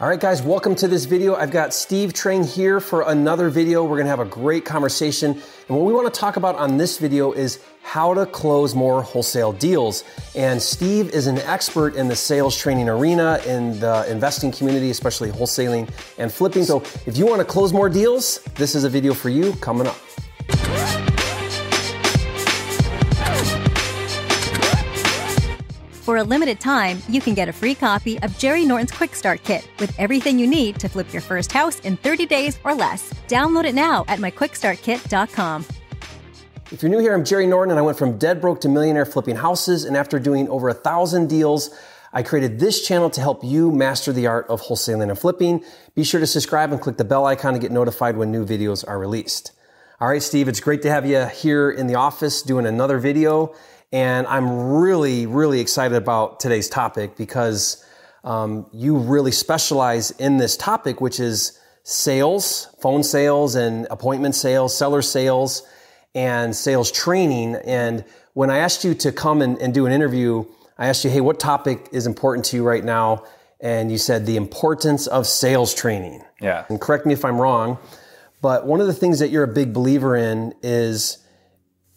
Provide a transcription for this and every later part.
All right, guys, welcome to this video. I've got Steve Trang here for another video. We're gonna have a great conversation. And what we wanna talk about on this video is how to close more wholesale deals. And Steve is an expert in the sales training arena, in the investing community, especially wholesaling and flipping. So if you wanna close more deals, this is a video for you coming up. For a limited time, you can get a free copy of Jerry Norton's Quick Start Kit with everything you need to flip your first house in 30 days or less. Download it now at myquickstartkit.com. If you're new here, I'm Jerry Norton, and I went from dead broke to millionaire flipping houses. And after doing over a thousand deals, I created this channel to help you master the art of wholesaling and flipping. Be sure to subscribe and click the bell icon to get notified when new videos are released. All right, Steve, it's great to have you here in the office doing another video. And I'm really, really excited about today's topic because um, you really specialize in this topic, which is sales, phone sales, and appointment sales, seller sales, and sales training. And when I asked you to come and, and do an interview, I asked you, hey, what topic is important to you right now? And you said the importance of sales training. Yeah. And correct me if I'm wrong, but one of the things that you're a big believer in is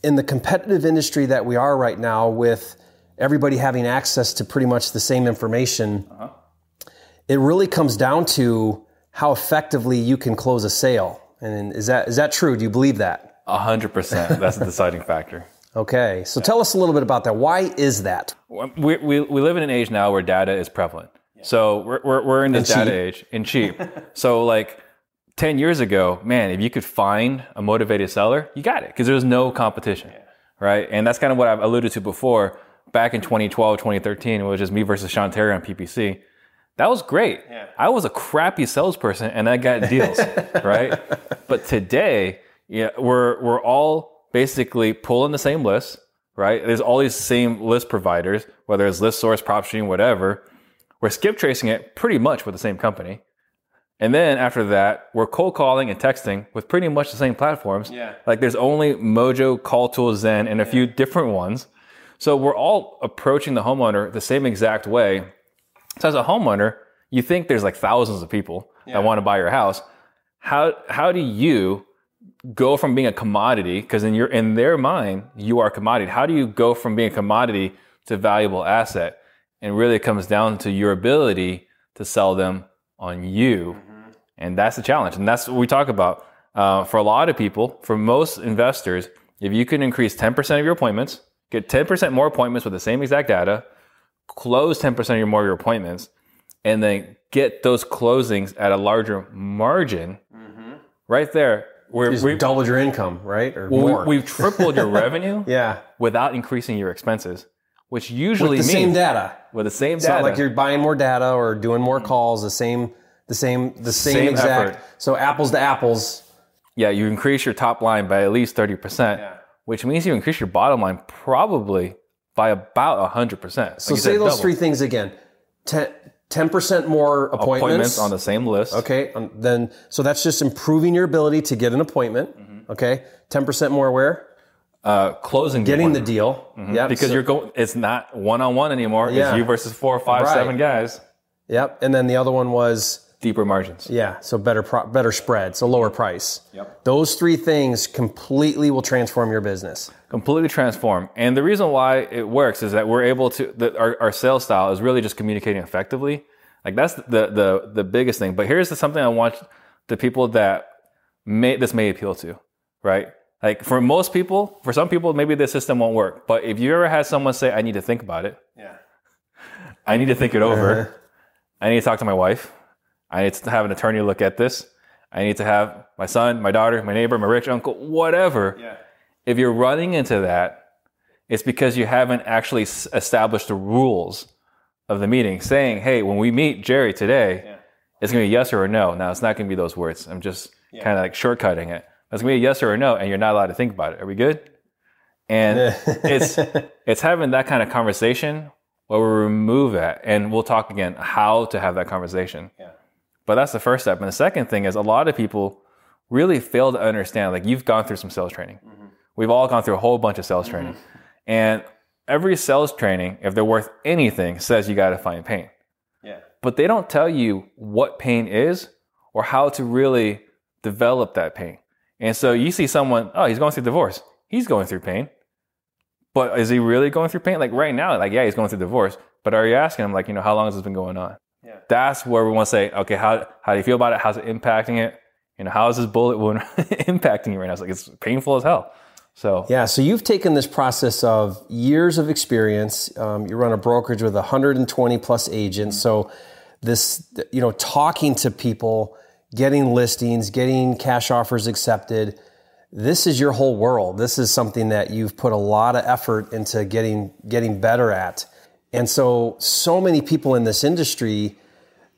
in the competitive industry that we are right now with everybody having access to pretty much the same information, uh-huh. it really comes down to how effectively you can close a sale. And is that is that true? Do you believe that? A hundred percent. That's a deciding factor. Okay, so yeah. tell us a little bit about that. Why is that? We, we, we live in an age now where data is prevalent. Yeah. So we're, we're, we're in this data age and cheap. so like 10 years ago, man, if you could find a motivated seller, you got it because there's no competition, yeah. right? And that's kind of what I've alluded to before. Back in 2012, 2013, it was just me versus Sean Terry on PPC. That was great. Yeah. I was a crappy salesperson and I got deals, right? But today, yeah, we're, we're all basically pulling the same list, right? There's all these same list providers, whether it's list source, PropStream, whatever. We're skip tracing it pretty much with the same company and then after that, we're cold calling and texting with pretty much the same platforms. Yeah. Like there's only Mojo, Call Tools, Zen, and a yeah. few different ones. So we're all approaching the homeowner the same exact way. So as a homeowner, you think there's like thousands of people yeah. that want to buy your house. How how do you go from being a commodity because in your in their mind you are a commodity. How do you go from being a commodity to valuable asset? And really it comes down to your ability to sell them on you. Mm-hmm and that's the challenge. And that's what we talk about. Uh, for a lot of people, for most investors, if you can increase 10% of your appointments, get 10% more appointments with the same exact data, close 10% of your more of your appointments, and then get those closings at a larger margin, mm-hmm. right there, where we doubled your income, right? Or well, more. We, have tripled your revenue yeah. without increasing your expenses, which usually with the means same data. With the same it's data. not like you're buying more data or doing more calls, the same the same the same, same exact. Effort. So apples to apples. Yeah, you increase your top line by at least thirty percent, yeah. which means you increase your bottom line probably by about hundred percent. So say those double. three things again. Ten percent more appointments. appointments. on the same list. Okay, um, then so that's just improving your ability to get an appointment. Mm-hmm. Okay, ten percent more where uh, closing getting the deal. Mm-hmm. Yeah, because so, you're going. It's not one on one anymore. Yeah. It's you versus four, five, right. seven guys. Yep, and then the other one was deeper margins. Yeah, so better pro- better spread, so lower price. Yep. Those three things completely will transform your business. Completely transform. And the reason why it works is that we're able to that our, our sales style is really just communicating effectively. Like that's the the the biggest thing. But here's the, something I want the people that may this may appeal to, right? Like for most people, for some people, maybe the system won't work. But if you ever had someone say, "I need to think about it," yeah, I need to think it over. Uh-huh. I need to talk to my wife. I need to have an attorney look at this. I need to have my son, my daughter, my neighbor, my rich uncle, whatever. Yeah. If you're running into that, it's because you haven't actually established the rules of the meeting saying, hey, when we meet Jerry today, yeah. it's going to be yes or a no. Now, it's not going to be those words. I'm just yeah. kind of like shortcutting it. It's going to be a yes or a no, and you're not allowed to think about it. Are we good? And it's it's having that kind of conversation where we remove that, and we'll talk again how to have that conversation. Yeah. But that's the first step. And the second thing is a lot of people really fail to understand. Like you've gone through some sales training. Mm-hmm. We've all gone through a whole bunch of sales mm-hmm. training. And every sales training, if they're worth anything, says you got to find pain. Yeah. but they don't tell you what pain is or how to really develop that pain. And so you see someone, oh, he's going through divorce. He's going through pain. But is he really going through pain? Like right now, like, yeah, he's going through divorce. But are you asking him, like, you know, how long has this been going on? Yeah. That's where we want to say, okay, how, how do you feel about it? How's it impacting it? You know, how is this bullet wound impacting you right now? It's like, it's painful as hell. So yeah, so you've taken this process of years of experience. Um, you run a brokerage with 120 plus agents. So this, you know, talking to people, getting listings, getting cash offers accepted. This is your whole world. This is something that you've put a lot of effort into getting getting better at. And so, so many people in this industry,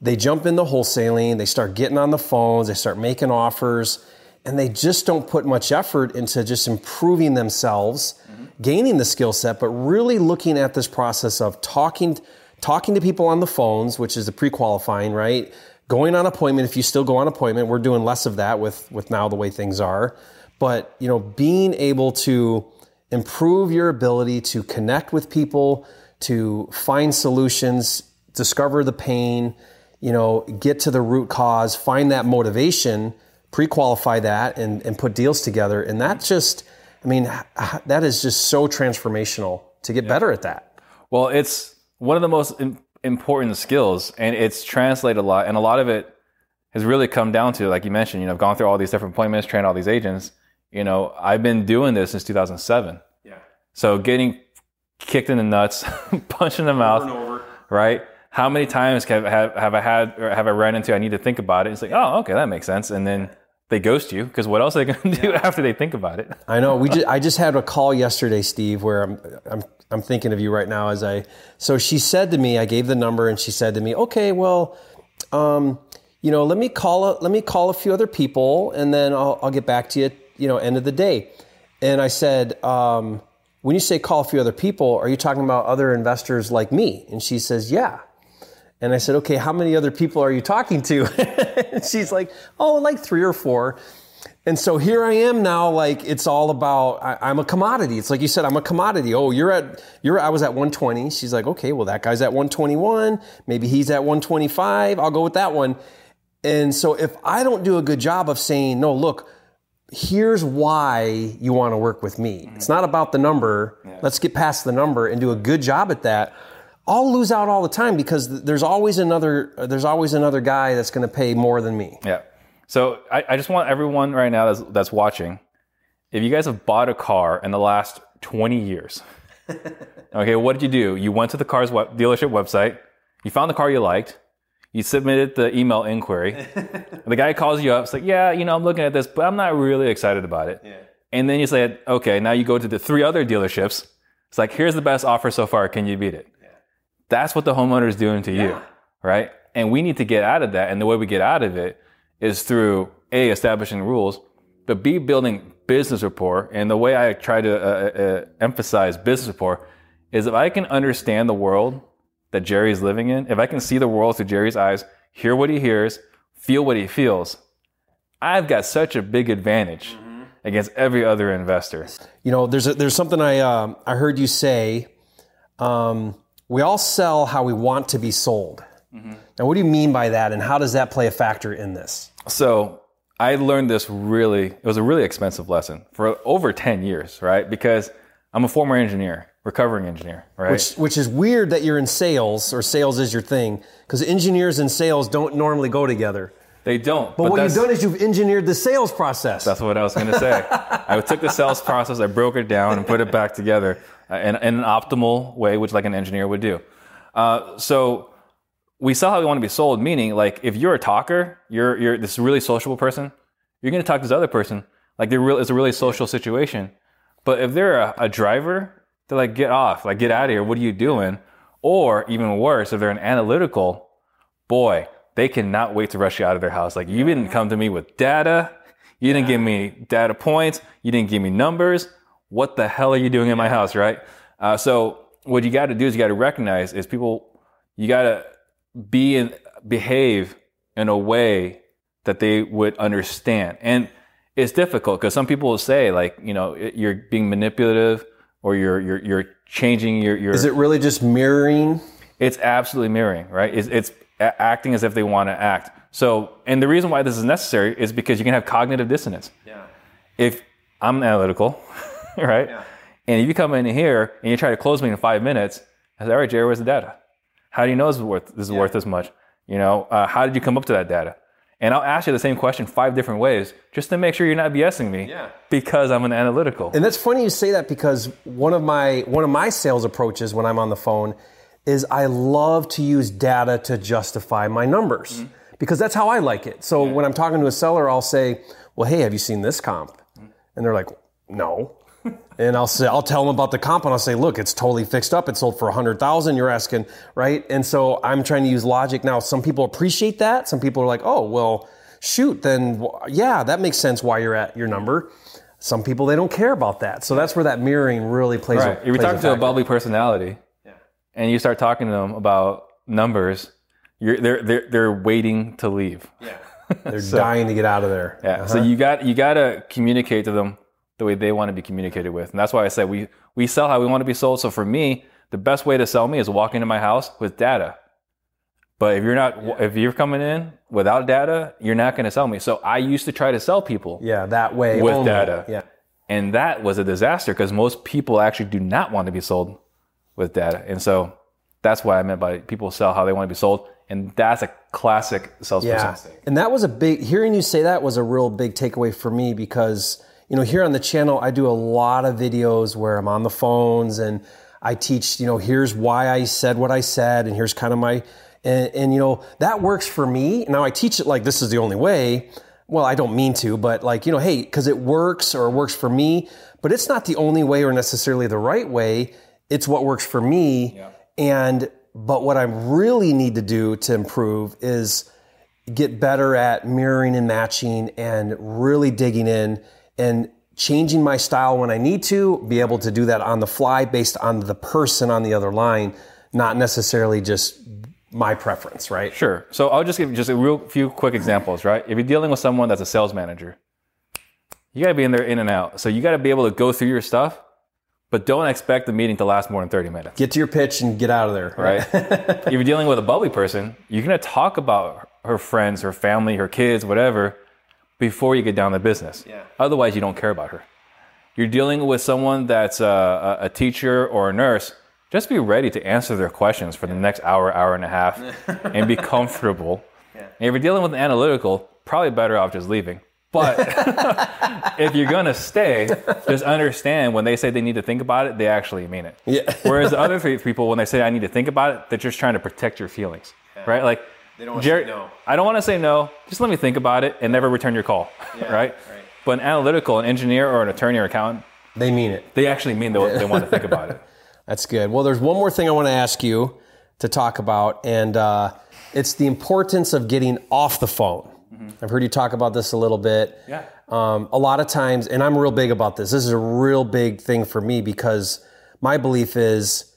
they jump into wholesaling, they start getting on the phones, they start making offers, and they just don't put much effort into just improving themselves, mm-hmm. gaining the skill set, but really looking at this process of talking talking to people on the phones, which is the pre-qualifying, right? Going on appointment if you still go on appointment. We're doing less of that with with now the way things are. But, you know, being able to improve your ability to connect with people, to find solutions, discover the pain, you know, get to the root cause, find that motivation, pre-qualify that and, and put deals together. And that just, I mean, that is just so transformational to get yeah. better at that. Well, it's one of the most important skills and it's translated a lot. And a lot of it has really come down to, like you mentioned, you know, I've gone through all these different appointments, trained all these agents. You know, I've been doing this since 2007. Yeah. So getting kicked in the nuts, punched in the mouth, over. right? How many times have, have, have I had or have I run into? I need to think about it. It's like, oh, okay, that makes sense. And then they ghost you because what else are they going to do yeah. after they think about it? I know. We just, I just had a call yesterday, Steve, where I'm I'm I'm thinking of you right now as I. So she said to me, I gave the number, and she said to me, okay, well, um, you know, let me call a, let me call a few other people, and then I'll, I'll get back to you. You know, end of the day. And I said, um, when you say call a few other people, are you talking about other investors like me? And she says, yeah. And I said, okay, how many other people are you talking to? she's like, oh, like three or four. And so here I am now, like it's all about, I, am a commodity. It's like you said, I'm a commodity. Oh, you're at, you're, I was at 120. She's like, okay, well, that guy's at 121. Maybe he's at 125. I'll go with that one. And so if I don't do a good job of saying, no, look, here's why you want to work with me. Mm-hmm. It's not about the number. Yeah. Let's get past the number and do a good job at that. I'll lose out all the time because there's always another there's always another guy that's going to pay more than me. Yeah. So I, I just want everyone right now that's, that's watching, if you guys have bought a car in the last 20 years, okay, what did you do? You went to the car's web, dealership website, you found the car you liked, you submitted the email inquiry. the guy calls you up. It's like, yeah, you know, I'm looking at this, but I'm not really excited about it. Yeah. And then you say, okay, now you go to the three other dealerships. It's like, here's the best offer so far. Can you beat it? Yeah. That's what the homeowner is doing to yeah. you, right? And we need to get out of that. And the way we get out of it is through A, establishing rules, but B, building business rapport. And the way I try to uh, uh, emphasize business rapport is if I can understand the world that Jerry is living in, if I can see the world through Jerry's eyes, hear what he hears, feel what he feels, I've got such a big advantage mm-hmm. against every other investor. You know, there's a, there's something I um, I heard you say. Um, we all sell how we want to be sold. Mm-hmm. Now, what do you mean by that, and how does that play a factor in this? So, I learned this really. It was a really expensive lesson for over ten years, right? Because I'm a former engineer recovering engineer, right? Which, which is weird that you're in sales or sales is your thing because engineers and sales don't normally go together. They don't. But, but what you've done is you've engineered the sales process. That's what I was going to say. I took the sales process, I broke it down, and put it back together uh, in, in, an optimal way, which like an engineer would do. Uh, so we sell how we want to be sold. Meaning, like if you're a talker, you're you're this really sociable person, you're going to talk to this other person like they're real. It's a really social situation. But if they're a, a driver they're like, get off, like, get out of here. What are you doing? Or even worse, if they're an analytical, boy, they cannot wait to rush you out of their house. Like, you didn't come to me with data. You didn't give me data points. You didn't give me numbers. What the hell are you doing in my house, right? Uh, so what you got to do is you got to recognize is people, you got to be and behave in a way that they would understand. And it's difficult because some people will say like, you know, you're being manipulative or you're you're you're changing your your. Is it really just mirroring? It's absolutely mirroring, right? It's, it's acting as if they want to act. So, and the reason why this is necessary is because you can have cognitive dissonance. Yeah. If I'm analytical, right? Yeah. And if you come in here and you try to close me in five minutes, I say, all right, Jerry, where's the data? How do you know this is worth this is worth this much? You know, uh, how did you come up to that data? And I'll ask you the same question five different ways just to make sure you're not BSing me Yeah. because I'm an analytical. And that's funny you say that because one of my one of my sales approaches when I'm on the phone is I love to use data to justify my numbers mm-hmm. because that's how I like it. So when I'm talking to a seller, I'll say, "Well, hey, have you seen this comp?" Mm-hmm. And they're like, "No." And I'll say I'll tell them about the comp and I'll say, "Look, it's totally fixed up. It sold for a 100,000, you're asking, right?" And so I'm trying to use logic now. Some people appreciate that. Some people are like, "Oh, well, shoot, then yeah, that makes sense why you're at your number." Some people they don't care about that. So that's where that mirroring really plays Right. a If you plays talk to a bubbly personality yeah. and you start talking to them about numbers, you're, they're, they're, they're waiting to leave. Yeah. They're dying to get out of there. Yeah. So uh-huh. you got you got to communicate to them the way they want to be communicated with, and that's why I said we we sell how we want to be sold. So for me, the best way to sell me is walk into my house with data. But if you're not, if you're coming in without data, you're not going to sell me. So I used to try to sell people, Yeah, that way With only. data. Yeah. and that was a disaster because most people actually do not want to be sold with data, and so that's what I meant by people sell how they want to be sold, and that's a classic salesperson Yeah. mistake. And that was a big, hearing you say that was a real big takeaway for me because, you know, here on the channel, I do a lot of videos where I'm on the phones and I teach, you know, here's why I said what I said and here's kind of my, and, and you know, that works for me. Now I teach it like this is the only way. Well, I don't mean to, but like, you know, hey, because it works or it works for me, but it's not the only way or necessarily the right way. It's what works for me. Yeah. And, but what I really need to do to improve is get better at mirroring and matching and really digging in and changing my style when I need to, be able to do that on the fly based on the person on the other line, not necessarily just my preference, right? Sure. So I'll just give you just a real few quick examples, right? If you're dealing with someone that's a sales manager, you got to be in there in and out. So you got to be able to go through your stuff, but don't expect the meeting to last more than 30 minutes, Get to your pitch and get out of there, right? if you're dealing with a bubbly person, you're going to talk about her friends, her family, her kids, whatever, before you get down to business. Yeah. Otherwise, you don't care about her. You're dealing with someone that's a, a, a teacher or a nurse. Just be ready to answer their questions for the next hour, hour and a half, and be comfortable. And if you're dealing with an analytical, probably better off just leaving. But if you're gonna stay, just understand when they say they need to think about it, they actually mean it. Yeah. Whereas the other three people, when they say I need to think about it, they're just trying to protect your feelings, right? Like, They don't wanna Jerry, say no. I don't want to say no. Just let me think about it and never return your call, right? But an analytical, an engineer, or an attorney or accountant, They mean it. they actually mean they, they want to think about it. That's good. Well, there's one more thing I want to ask you to talk about, and uh, it's the importance of getting off the phone. I've heard you talk about this a little bit. Yeah. Um, a lot of times, and I'm real big about this. This is a real big thing for me because my belief is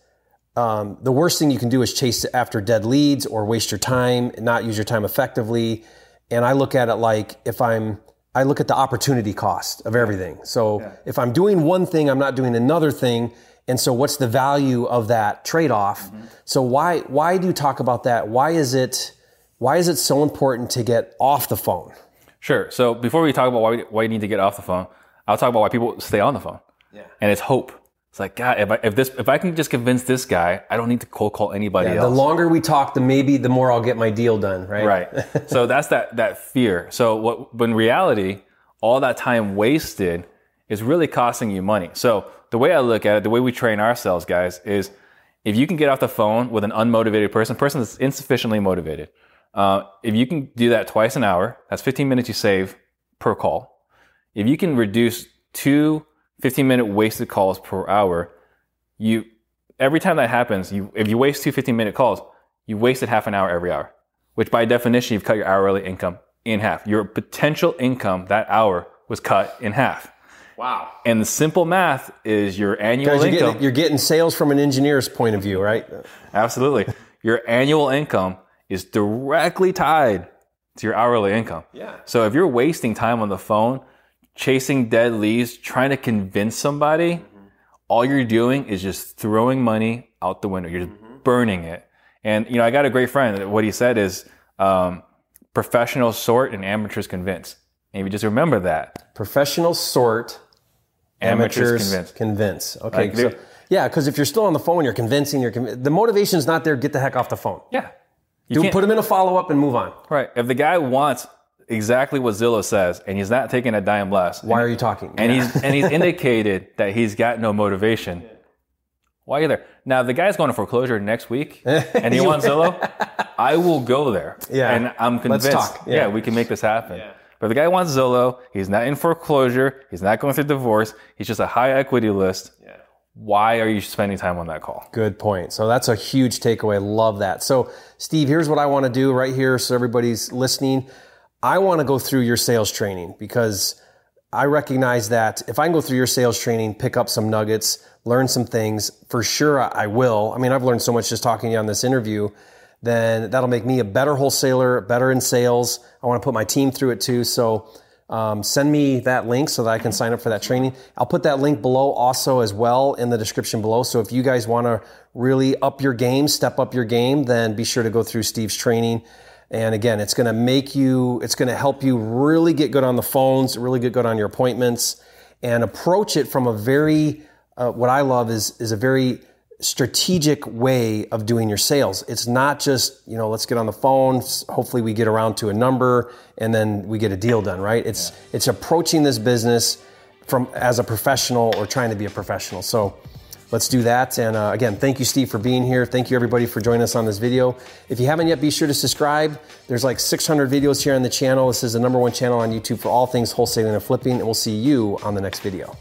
um, the worst thing you can do is chase after dead leads or waste your time, and not use your time effectively. And I look at it like if I'm, I look at the opportunity cost of everything. So if I'm doing one thing, I'm not doing another thing. And so what's the value of that trade-off? So why, why do you talk about that? Why is it, why is it so important to get off the phone? Sure. So before we talk about why, we, why you need to get off the phone, I'll talk about why people stay on the phone. Yeah. And it's hope. It's like, God, if, I, if this, if I can just convince this guy, I don't need to cold call anybody The else. The longer we talk, the maybe the more I'll get my deal done, right? Right. so that's that that fear. So what but in reality, all that time wasted is really costing you money. So the way I look at it, the way we train ourselves, guys, is if you can get off the phone with an unmotivated person, person that's insufficiently motivated, uh, if you can do that twice an hour, that's 15 minutes you save per call. If you can reduce two 15 minute wasted calls per hour, you every time that happens, you if you waste two 15 minute calls, you wasted half an hour every hour, which by definition you've cut your hourly income in half. Your potential income that hour was cut in half. Wow. And the simple math is your annual you're income. getting, you're getting sales from an engineer's point of view, right? Absolutely. Your annual income is directly tied to your hourly income. Yeah. So if you're wasting time on the phone, chasing dead leads, trying to convince somebody, all you're doing is just throwing money out the window. You're just burning it. And you know, I got a great friend. What he said is, um, professionals sort and amateurs convince. Maybe just remember that, Professionals sort, amateurs, amateurs convince. convince. Okay. Like, so, yeah, because if you're still on the phone, you're convincing. You're conv- the motivation's not there. Get the heck off the phone. Yeah. You Do, put them in a follow up and move on. right. If the guy wants exactly what Zillow says and he's not taking a dime less, Why are you talking? and Yeah. he's and he's indicated that he's got no motivation. Why are you there? Now the guy's going to foreclosure next week and he wants Zillow. I will go there. Yeah. And I'm convinced. Let's convinced. talk. Yeah. Yeah. we can make this happen. But the guy wants Zillow, he's not in foreclosure, he's not going through divorce, he's just a high equity list. Yeah. Why are you spending time on that call? Good point. So that's a huge takeaway. Love that. So, Steve, here's what I want to do right here so everybody's listening. I want to go through your sales training because I recognize that if I can go through your sales training, pick up some nuggets, learn some things, for sure I will. I mean, I've learned so much just talking to you on this interview, then that'll make me a better wholesaler, better in sales. I want to put my team through it too. So, um, send me that link so that I can sign up for that training. I'll put that link below also as well in the description below. So if you guys want to really up your game, step up your game, then be sure to go through Steve's training. And again, it's going to make you, it's going to help you really get good on the phones, really get good on your appointments, and approach it from a very, uh, what I love is is a very strategic way of doing your sales. It's not just, you know, let's get on the phone, hopefully we get around to a number and then we get a deal done, right? It's it's approaching this business from as a professional or trying to be a professional. So let's do that. And uh, again, thank you, Steve, for being here. Thank you, everybody, for joining us on this video. If you haven't yet, be sure to subscribe. There's like 600 videos here on the channel. This is the number one channel on YouTube for all things wholesaling and flipping. And we'll see you on the next video.